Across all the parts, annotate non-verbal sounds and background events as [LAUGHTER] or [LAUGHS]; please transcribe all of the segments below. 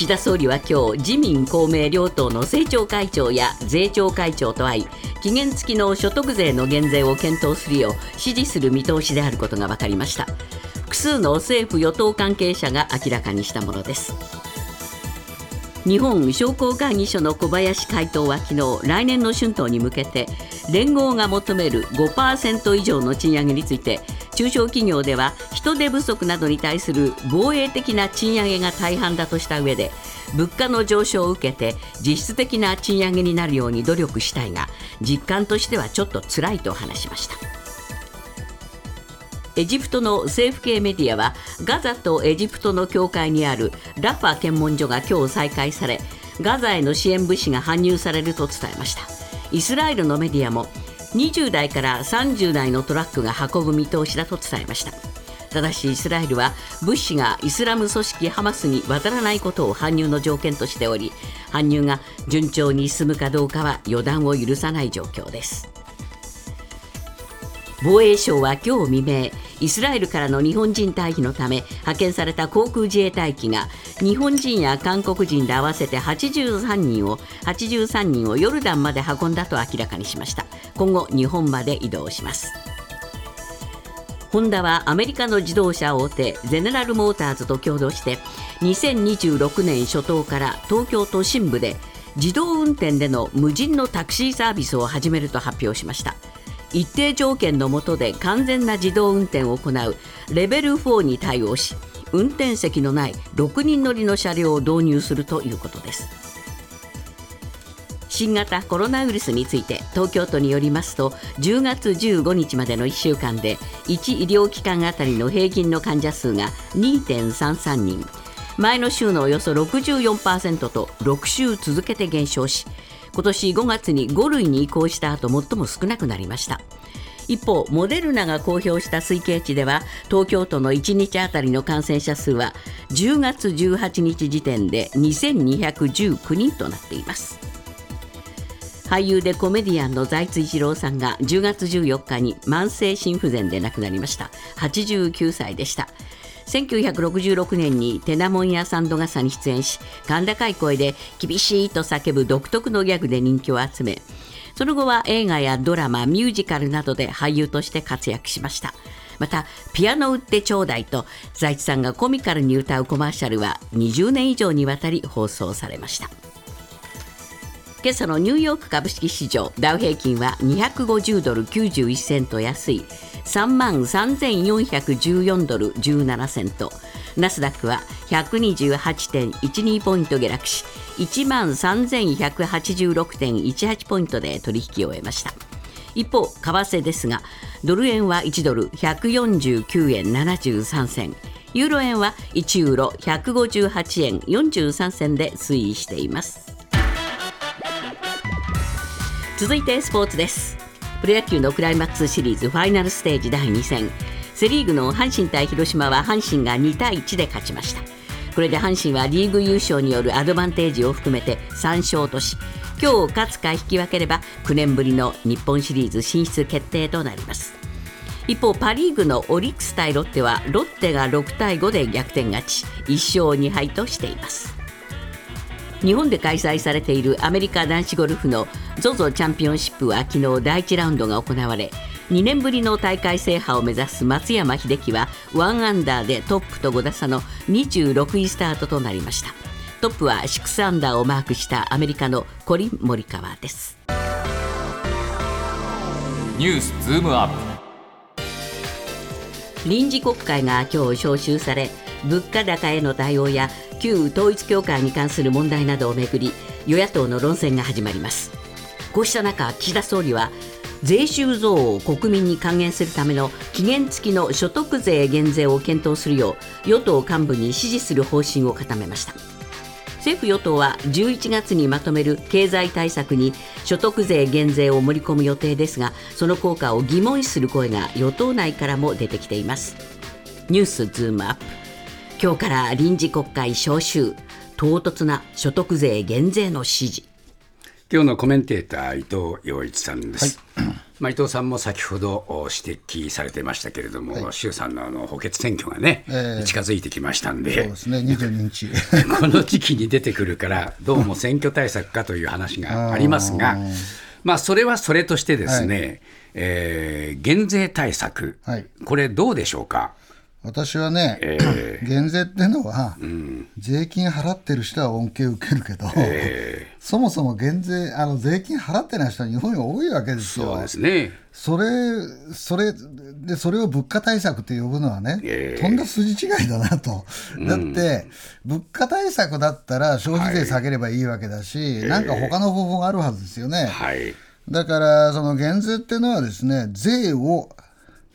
岸田総理は今日自民公明両党の政調会長や税調会長と会い期限付きの所得税の減税を検討するよう指示する見通しであることが分かりました。複数の政府与党関係者が明らかにしたものです。日本商工会議所の小林会頭は昨日来年の春闘に向けて連合が求める5%以上の賃上げについて中小企業では人手不足などに対する防衛的な賃上げが大半だとした上で物価の上昇を受けて実質的な賃上げになるように努力したいが実感としてはちょっと辛いと話しました。エジプトの政府系メディアはガザとエジプトの境界にあるラファ検問所が今日再開されガザへの支援物資が搬入されると伝えましたイスラエルのメディアも20台から30台のトラックが運ぶ見通しだと伝えました。ただしイスラエルは物資がイスラム組織ハマスに渡らないことを搬入の条件としており搬入が順調に進むかどうかは予断を許さない状況です。防衛省は今日未明イスラエルからの日本人退避のため派遣された航空自衛隊機が日本人や韓国人で合わせて83人を83人をヨルダンまで運んだと明らかにしました。今後日本まで移動します。ホンダはアメリカの自動車大手ゼネラルモーターズと共同して2026年初頭から東京都心部で自動運転での無人のタクシーサービスを始めると発表しました。一定条件の下で完全な自動運転を行うレベル4に対応し運転席のない6人乗りの車両を導入するということです。新型コロナウイルスについて東京都によりますと10月15日までの1週間で1医療機関あたりの平均の患者数が2.33人。前の週のおよそ64%と6週続けて減少し今年5月に5類に移行した後最も少なくなりました。一方モデルナが公表した推計値では東京都の1日あたりの感染者数は10月18日時点で2219人となっています。俳優でコメディアンの財津一郎さんが10月14日に慢性心不全で亡くなりました。89歳でした。1966年にテナモンやサンドガサに出演し甲高い声で厳しいと叫ぶ独特のギャグで人気を集めその後は映画やドラマミュージカルなどで俳優として活躍しました。また「ピアノ売ってちょうだい」と財津さんがコミカルに歌うコマーシャルは20年以上にわたり放送されました。今朝のニューヨーク株式市場ダウ平均は250ドル91セント安い。3万3414ドル17セント。ナスダックは128.12ポイント下落し1万3186.18ポイントで取引を終えました。一方為替ですがドル円は1ドル149円73銭。ユーロ円は1ユーロ158円43銭で推移しています。続いてスポーツです。プロ野球のクライマックスシリーズファイナルステージ第2戦。セ・リーグの阪神対広島は阪神が2対1で勝ちました。これで阪神はリーグ優勝によるアドバンテージを含めて3勝とし今日勝つか引き分ければ9年ぶりの日本シリーズ進出決定となります。一方パ・リーグのオリックス対ロッテはロッテが6対5で逆転勝ち1勝2敗としています。日本で開催されているアメリカ男子ゴルフの ZOZO チャンピオンシップは昨日第1ラウンドが行われ2年ぶりの大会制覇を目指す松山英樹は1アンダーでトップと5打差の26位スタートとなりました。トップは6アンダーをマークしたアメリカのコリン・モリカワです。ニュースズームアップ。臨時国会が今日召集され物価高への対応や旧統一教会に関する問題などをめぐり与野党の論戦が始まります。こうした中岸田総理は税収増を国民に還元するための期限付きの所得税減税を検討するよう与党幹部に指示する方針を固めました。政府与党は11月にまとめる経済対策に所得税減税を盛り込む予定ですがその効果を疑問視する声が与党内からも出てきています。ニュースズームアップ。今日から臨時国会召集。唐突な所得税減税の指示。今日のコメンテーター伊藤洋一さんです、はい、まあ、伊藤さんも先ほど指摘されてましたけれども、衆参のあの補欠選挙がね、ええ。近づいてきましたんで、そうですね、22日。[LAUGHS] この時期に出てくるから、どうも選挙対策かという話が [LAUGHS] ありますが、まあ、それはそれとしてですね、えー減税対策、はい。これ、どうでしょうか？私はね、え減税ってのは、税金払ってる人は恩恵を受けるけど、そもそも減税あの税金払ってない人は日本に多いわけですよ。そうですね。それそれでそれを物価対策って呼ぶのはね、ええとんだ筋違いだなと、だって、物価対策だったら消費税下げればいいわけだし、なんか他の方法があるはずですよね。はい。だから、その減税っていうのはですね、税を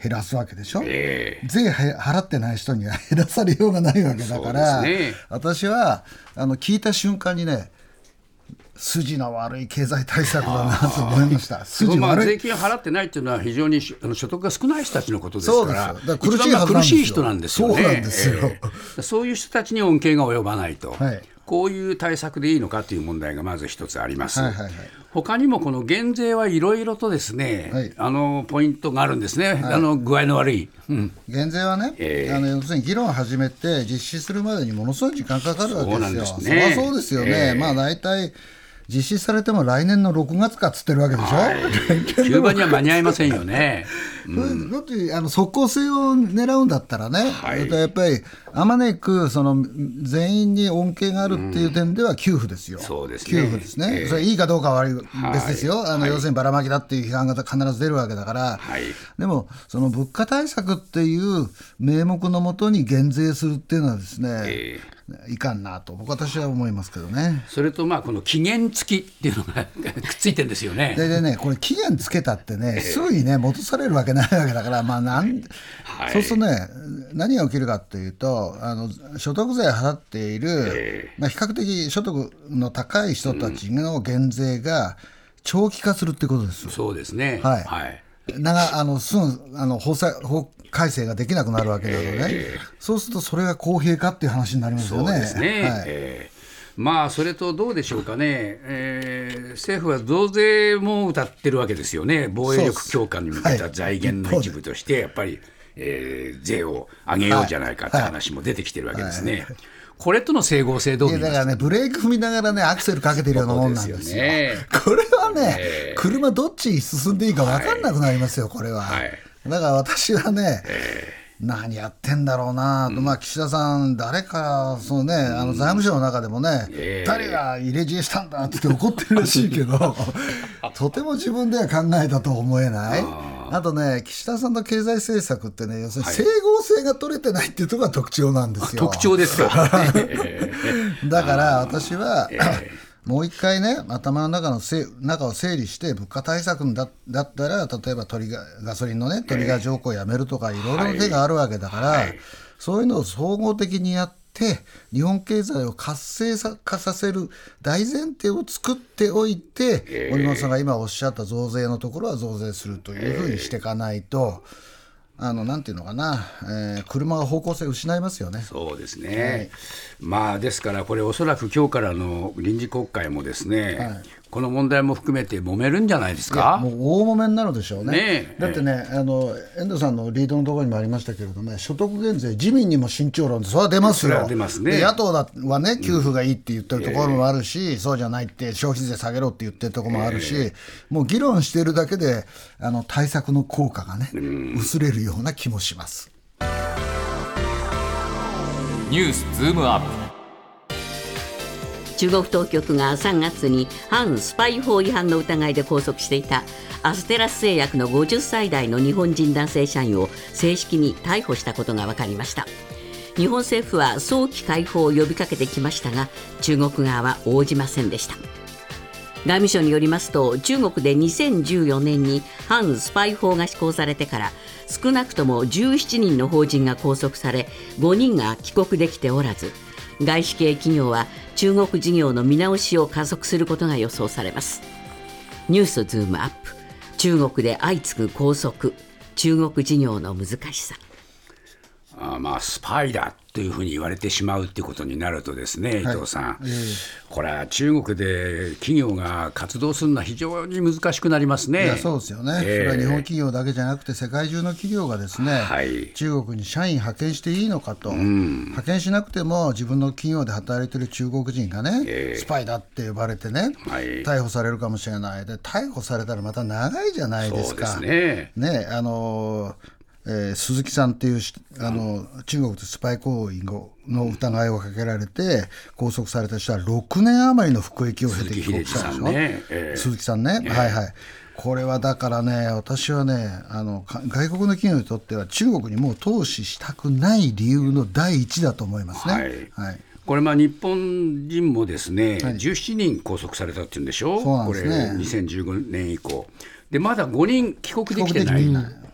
減らすわけでしょ？え税は払ってない人には [LAUGHS] 減らされようがないわけだから、ね。私はあの聞いた瞬間にね、筋の悪い経済対策だなと思いました。ー。筋まあ、悪い。税金を払ってないっていうのは、非常にしあの所得が少ない人たちのことですから、から苦しい苦しい人なんですよね。そうなんですよ。ええ。そういう人たちに恩恵が及ばないと、はいこういう対策でいいのかという問題がまず一つあります。はいはいはい他にもこの減税はいろいろとですね、はいあのポイントがあるんですね、あの具合の悪い。うん減税はね、ええあの要するに議論を始めて実施するまでにものすごい時間かかるわけそうなんですよ。ですねそそうですよね。ええまあ大体実施されても来年の6月かっつってるわけでしょ？キューバには間に合いませんよね。[LAUGHS] だってあの即効性を狙うんだったらね、はい。やっぱりあまねくその全員に恩恵があるっていう点では給付ですよ、そうですね。給付ですね、ええ。それいいかどうかは悪い別ですよ、あのはい要するにばらまきだっていう批判が必ず出るわけだから、はい。でも、その物価対策っていう名目のもとに減税するっていうのはですね、えいかんなと、僕私は思いますけどね。それとまあこの期限付きっていうのがくっついてるんですよね。ででね、これ、期限つけたってね、すぐにね、戻されるわけないわけだから、まあなんはいそうするとね、何が起きるかっていうと、あの所得税払っている、えまあ、比較的所得の高い人たちの減税が長期化するってことですよ。そうですね。はいはい。長あのすぐあの法裁法改正ができなくなるわけなのね、そうするとそれが公平かっていう話になりますよね。そうですね。はい。えーまあそれとどうでしょうかね、えー政府は増税も歌ってるわけですよね、防衛力強化に向けたはい財源の一部として、やっぱり、えー税を上げようじゃないかって話も出てきてるわけですね。これとの整合性どうだからね、ブレーキ踏みながらね、アクセルかけてるようなもんなんですよ。ね。これはね、ええ。車どっちに進んでいいか分かんなくなりますよ、これは。はい。だから私はね、何やってんだろうなと、まあ、岸田さん、誰か、そのね、あの財務省の中でもね、ええ。誰が入れ知恵したんだって言って怒ってるらしいけど、[LAUGHS] とても自分では考えたとは思えない。あとね、岸田さんの経済政策ってね、要するに整合性が取れてないっていうところが特徴なんですよ。特徴ですか。[LAUGHS] [LAUGHS] だから私は、[CLEARS THROAT] もう一回ね、頭の中のせ中を整理して、物価対策だだったら、例えばトリガガソリンのね、トリガー条項をやめるとか、いろい。ろな手があるわけだから、はい。そういうのを総合的にやって、日本経済を活性化させる大前提を作っておいて、森本さんが今おっしゃった増税のところは増税するというふうにしていかないと、あのなんていうのかな、えー車が方向性を失いますよね。そうですね、まあですから、これ、おそらく今日からの臨時国会もですね、この問題も含めて揉めるんじゃないですか？もう大揉めになるでしょうね。ねえだってね、あの遠藤さんのリードのところにもありましたけれども、所得減税、自民にも慎重論で、それは出ますよ。出ますねで野党だはね、給付がいいって言ってるところもあるし、そうじゃないって、消費税下げろって言ってるところもあるし、もう議論してるだけで、あの対策の効果がね、薄れるような気もします。ニュースズームアップ中国当局が3月に反スパイ法違反の疑いで拘束していた。アステラス製薬の50歳代の日本人男性社員を正式に逮捕したことが分かりました。日本政府は早期解放を呼びかけてきましたが中国側は応じませんでした。外務省によりますと中国で2014年に反スパイ法が施行されてから少なくとも17人の法人が拘束され5人が帰国できておらず外資系企業は中国事業の見直しを加速することが予想されます。ニュースズームアップ。中国で相次ぐ拘束。中国事業の難しさ。あまあスパイだというふうに言われてしまうっていうことになるとですね、伊藤さん、ええ。これは中国で企業が活動するのは非常に難しくなりますね。いやそうですよね、ええ。それは日本企業だけじゃなくて、世界中の企業がですね、はい。中国に社員派遣していいのかと、派遣しなくても自分の企業で働いてる中国人がね、ええ。スパイだって呼ばれてね、はい。逮捕されるかもしれない、で逮捕されたらまた長いじゃないですか。そうですね。ねあのえー鈴木さんっていうしあの中国でスパイ行為のの疑いをかけられて拘束された人は6年余りの服役を経て帰国したんでしょ鈴木さんね。ええ。鈴木さんね、はいはい。これはだからね私はねあのか外国の企業にとっては中国にもう投資したくない理由の第一だと思いますね。はい。はい。これ、まあ日本人もですね、17人拘束されたっていうんでしょ、そうね。これ、2015年以降、でまだ5人帰国できてない、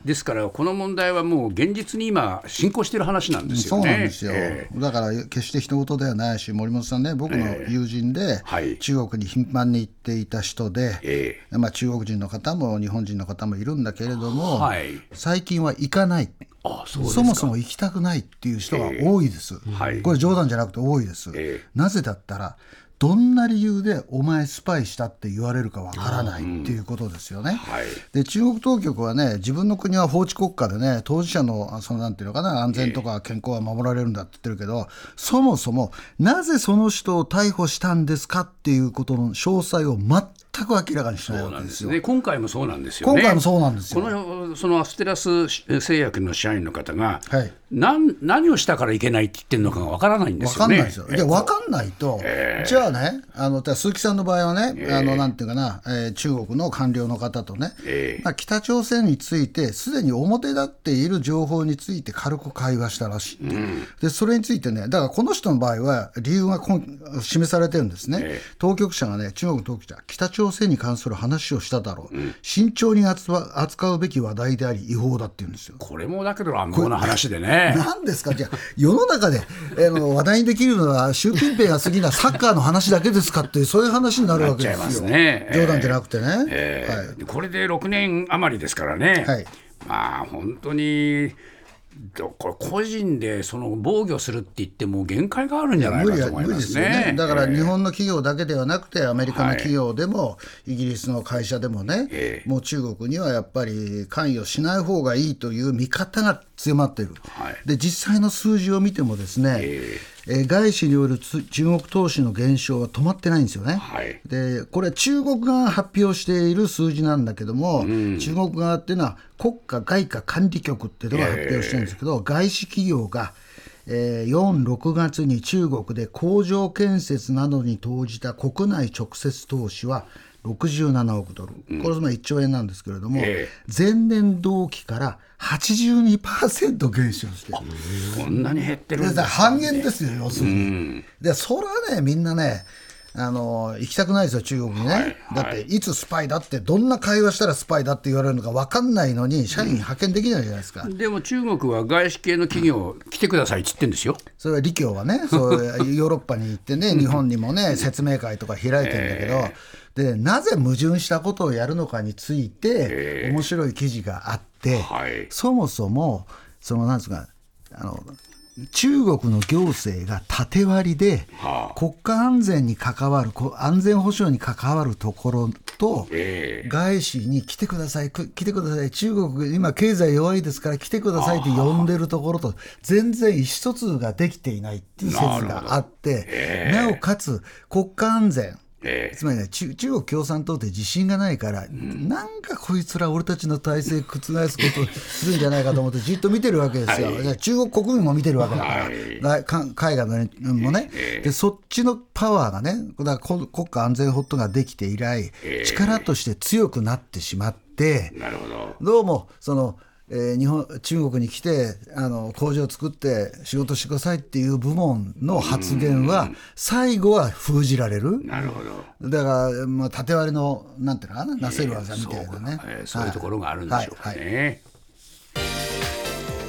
ですから、この問題はもう現実に今、進行している話なんですそうよね。なんですよ、えだから決して人事ではないし、森本さんね、僕の友人で、はい。中国に頻繁に行っていた人で、えまあ、中国人の方も日本人の方もいるんだけれども、はい。最近は行かない。あそうですか。もそも行きたくないっていう人が多いです、はい。これ冗談じゃなくて多いです、ええ。なぜだったらどんな理由でお前スパイしたって言われるかわからないっていうことですよね。はい。で中国当局はね自分の国は法治国家でね当事者のあそのなんていうのかな安全とか健康は守られるんだって言ってるけど、そもそもなぜその人を逮捕したんですかっていうことの詳細を全く明らかにしないそうなわけでよ。んですすね、今回もそうなんですよね。今回もそうなんですよこのそのアステラス製薬の社員の方が、はいなん何をしたからいけないって言ってるのかがわからないんですよね。わかんないですよ。で、わかんないと、じゃあね、あの、鈴木さんの場合はね、あの、なんていうかな、えー中国の官僚の方とね、ええまあ、北朝鮮について、すでに表立っている情報について軽く会話したらしいう、で、それについてね、だからこの人の場合は、理由が示されてるんですね。え当局者がね、中国当局者、北朝鮮に関する話をしただろう。慎重に扱扱うべき話題であり、違法だって言うんですよ。これもだけど乱暴な話でね。[LAUGHS] 何ですか？じゃあ世の中で、えーの話題にできるのは習近平が好きなサッカーの話だけですかっていうそういう話になるわけですよ。ね。冗談じゃなくてね、えーはい、でこれで6年余りですからね、はい。まあ本当にどこれ個人でその防御するって言っても限界があるんじゃない無理かと思いまは無理ですね。ね。だからえー日本の企業だけではなくてアメリカの企業でも、イギリスの会社でもね、ええ。もう中国にはやっぱり関与しない方がいいという見方が強まっている、はい。で実際の数字を見てもですね、ええー外資によるつ中国投資の減少は止まってないんですよね。はいでこれは中国側が発表している数字なんだけども、中国側っていうのは国家外貨管理局っていうのが発表してるんですけど、外資企業が、えー4、6月に中国で工場建設などに投じた国内直接投資は67億ドル、これつまり1兆円なんですけれども、ええ前年同期から82%減少してる。こんなに減ってるんでだ半減ですよ、要するに。で、それはね、みんなね、あの行きたくないですよ、中国にね。だって、いつスパイだって、どんな会話したらスパイだって言われるのか分かんないのに、社員派遣できないじゃないですか。でも中国は外資系の企業、来てくださいって言ってるんですよ。それは李強はね、そういうヨーロッパに行ってね、日本にもね、説明会とか開いてるんだけど、で、なぜ矛盾したことをやるのかについて、面白い記事があって、はい。そもそも、そのなんですか、あの、中国の行政が縦割りで、はあ。国家安全に関わる、こ安全保障に関わるところと、え外資に来てください、く来てください、中国、今、経済弱いですから来てくださいって呼んでるところと、全然意思疎通ができていないっていう説があって、なおかつ国家安全、えつまりね中、中国共産党って自信がないから、なんかこいつら俺たちの体制覆すことするんじゃないかと思ってじっと見てるわけですよ。じゃあ中国国民も見てるわけだから、海外もね、で、そっちのパワーがね、だからこ国家安全法とができて以来、力として強くなってしまって、なるほど。どうもその、えー日本中国に来てあの工場を作って仕事してくださいっていう部門の発言は最後は封じられる。なるほど。だから、まあ、縦割りのなんていうのかな、なせる技みたいなね、えーそういうところがあるんでしょうかはいはいね。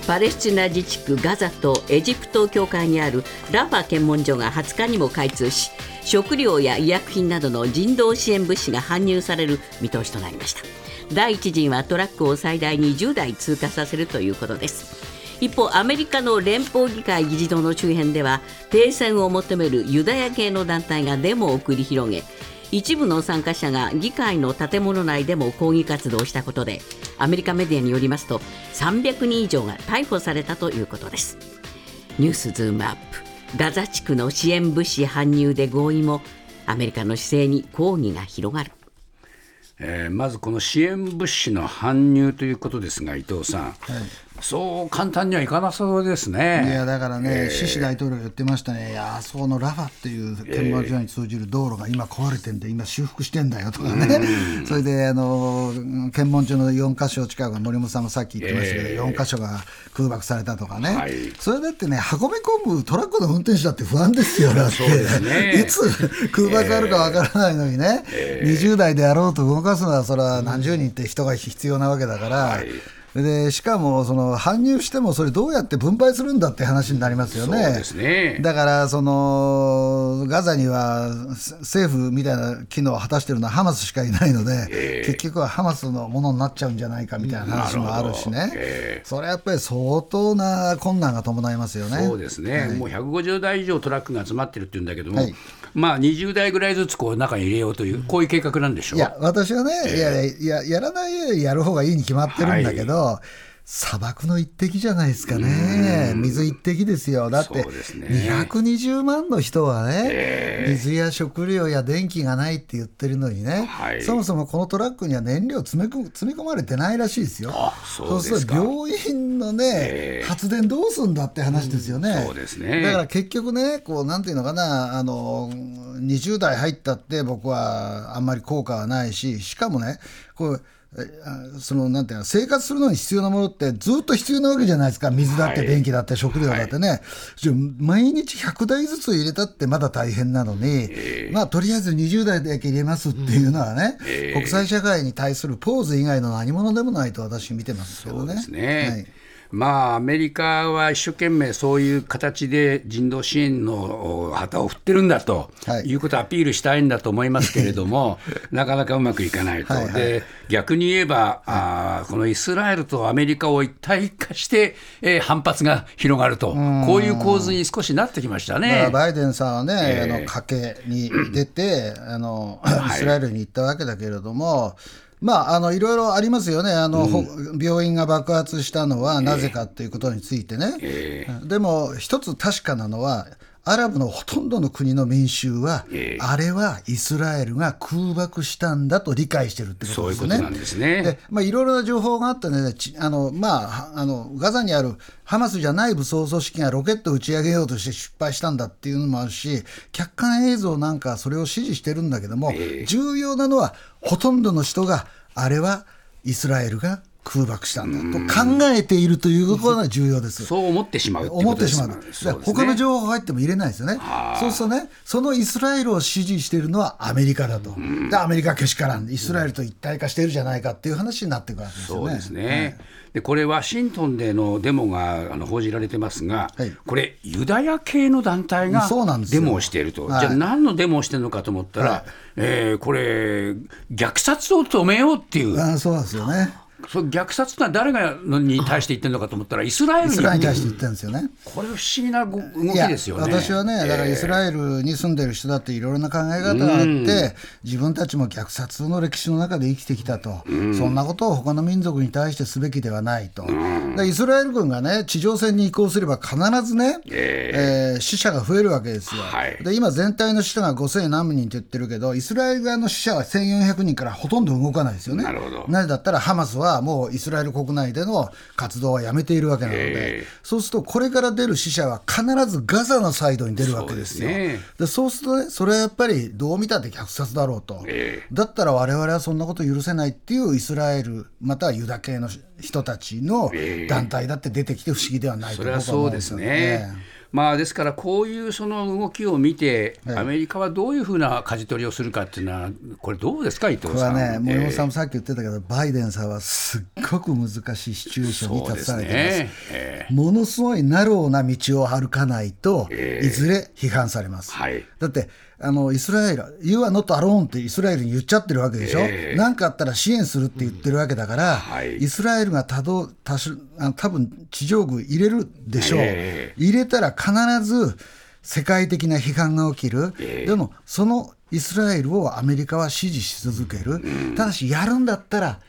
パレスチナ自治区ガザとエジプト境界にあるラファ検問所が20日にも開通し食料や医薬品などの人道支援物資が搬入される見通しとなりました第一陣はトラックを最大20台通過させるということです。一方アメリカの連邦議会議事堂の周辺では停戦を求めるユダヤ系の団体がデモを繰り広げ一部の参加者が議会の建物内でも抗議活動をしたことでアメリカメディアによりますと300人以上が逮捕されたということです。ニュースズームアップ。ガザ地区の支援物資搬入で合意もアメリカの姿勢に抗議が広がる。えーまずこの支援物資の搬入ということですが伊藤さん、そう簡単にはいかなそうですね。いやだからね、シシ大統領が言ってましたね、いや、あそこのラファっていう検問所に通じる道路が今壊れてんで、今、修復してんだよとかね、それであの検問所の4箇所近く、森本さんもさっき言ってましたけど、ええ。4箇所が空爆されたとかね、はい。それだってね、運び込むトラックの運転手だって不安ですよ、だって、ねいつ空爆あるかわからないのにね、20代であろうと動かすのは、それは何十人って人が必要なわけだから。はいでしかもその搬入してもそれどうやって分配するんだって話になりますよね。そうですね。だからそのガザにはせ政府みたいな機能を果たしてるのはハマスしかいないので、結局はハマスのものになっちゃうんじゃないかみたいな話もあるしね、えそれはやっぱり相当な困難が伴いますよね。そうですね、もう150台以上トラックが集まってるっていうんだけども、はいまあ20台ぐらいずつこう中に入れようという、こういう計画なんでしょう。いや、私はね、いやいや、やらないよりやる方がいいに決まってるんだけど、砂漠の一滴じゃないですかね、水一滴ですよ、だってそうですね。220万の人はね、水や食料や電気がないって言ってるのにね、はい。そもそもこのトラックには燃料詰め込詰め込まれてないらしいですよ。あそうですると病院のね、発電どうすんだって話ですよね。そうですね。だから結局ね、こうなんていうのかな、あの20代入ったって、僕はあんまり効果はないし、しかもね、こうそのなんていうの生活するのに必要なものってずっと必要なわけじゃないですか。水だってはい。電気だって食料だってね、じゃあ毎日100台ずつ入れたってまだ大変なのに、まあとりあえず20台だけ入れますっていうのはね、国際社会に対するポーズ以外の何者でもないと私見てますけどね。そうですね。はいまあ、アメリカは一生懸命そういう形で人道支援のお旗を振ってるんだと、はい。い、うことをアピールしたいんだと思いますけれども、[LAUGHS] なかなかうまくいかないと、はいはい。で逆に言えば、あーこのイスラエルとアメリカを一体化して、えー反発が広がると、こういう構図に少しなってきましたね。バイデンさんはね、ええあの賭けに出てあの、イスラエルに行ったわけだけれども、まあ、あのいろいろありますよね。あの、ほ病院が爆発したのはなぜかということについてね、でも一つ確かなのはアラブのほとんどの国の民衆は、ええ。あれはイスラエルが空爆したんだと理解してるってことですよね。そういうことなんですね。でまあ、いろいろな情報があってね、ちあのまあ、はあのガザにあるハマスじゃない武装組織がロケットを打ち上げようとして失敗したんだっていうのもあるし、客観映像なんかはそれを支持してるんだけども、重要なのは、ほとんどの人が、あれはイスラエルが空爆したんだと考えているということが重要です。そう思ってしまう思ってしまう。他の情報入っても入れないですよね。そうするとね、そのイスラエルを支持しているのはアメリカだと。で、アメリカけしからん。イスラエルと一体化しているじゃないかっていう話になってくるわけですよね。そうですね。でこれ、ワシントンでのデモがあの報じられてますが、はいこれ、ユダヤ系の団体がそうなんですよデモをしていると、はいじゃあ、何のデモをしてるのかと思ったら、はいえーこれ、虐殺を止めようっていう、あそうなんですよね。そう虐殺というのは誰がのに対して言ってるのかと思ったら、イスラエルイに対して言ってるんですよね。これ、不思議なご動きですよね。私はね、だからイスラエルに住んでる人だっていろいろな考え方があって、自分たちも虐殺の歴史の中で生きてきたと、そんなことを他の民族に対してすべきではないと、でイスラエル軍がね、地上戦に移行すれば必ずね、えー死者が増えるわけですよ。はい。で今、全体の死者が5000何人って言ってるけど、イスラエル側の死者は1400人からほとんど動かないですよね。なるほど。なぜだったら、ハマスはもうイスラエル国内での活動はやめているわけなので、ええ。そうすると、これから出る死者は必ずガザのサイドに出るわけですよ。そうですね。でそうするとね、それはやっぱりどう見たって虐殺だろうと、えだったら我々はそんなこと許せないっていうイスラエル、またはユダ系の人たちのええ。団体だって出てきて不思議ではないとそれはそうですね。まあ、ですから、こういうその動きを見て、はいアメリカはどういうふうな舵取りをするかっていうのは、これ、どうですか、伊藤これさん。はね、森本さんえもさっき言ってたけど、バイデンさんはすっごく難しいシチュエーションに立たされてます。ね。えものすごいナローな道を歩かないと、ええいずれ批判されます。はいだってあのイスラエル、You are not alone ってイスラエルに言っちゃってるわけでしょ、ええ。なんかあったら支援するって言ってるわけだから、はい。イスラエルが多動多種あの多分地上軍入れるでしょう、え入れたら必ず世界的な批判が起きる、ええ。でもそのイスラエルをアメリカは支持し続ける、ただしやるんだったら、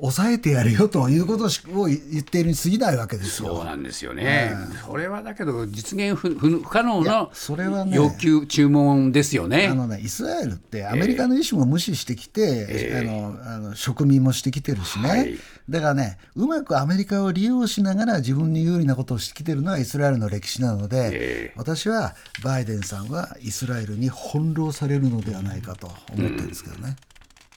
抑えてやるよということを言っているに過ぎないわけですよ。そうなんですよね、それはだけど、実現不不不可能なそれはね要求、注文ですよね。あのね、イスラエルってアメリカの意思も無視してきて、あのあの植民もしてきてるしね、はいだからね、うまくアメリカを利用しながら自分に有利なことをしてきてるのがイスラエルの歴史なので、え私はバイデンさんはイスラエルに翻弄されるのではないかと思ってるんですけどね。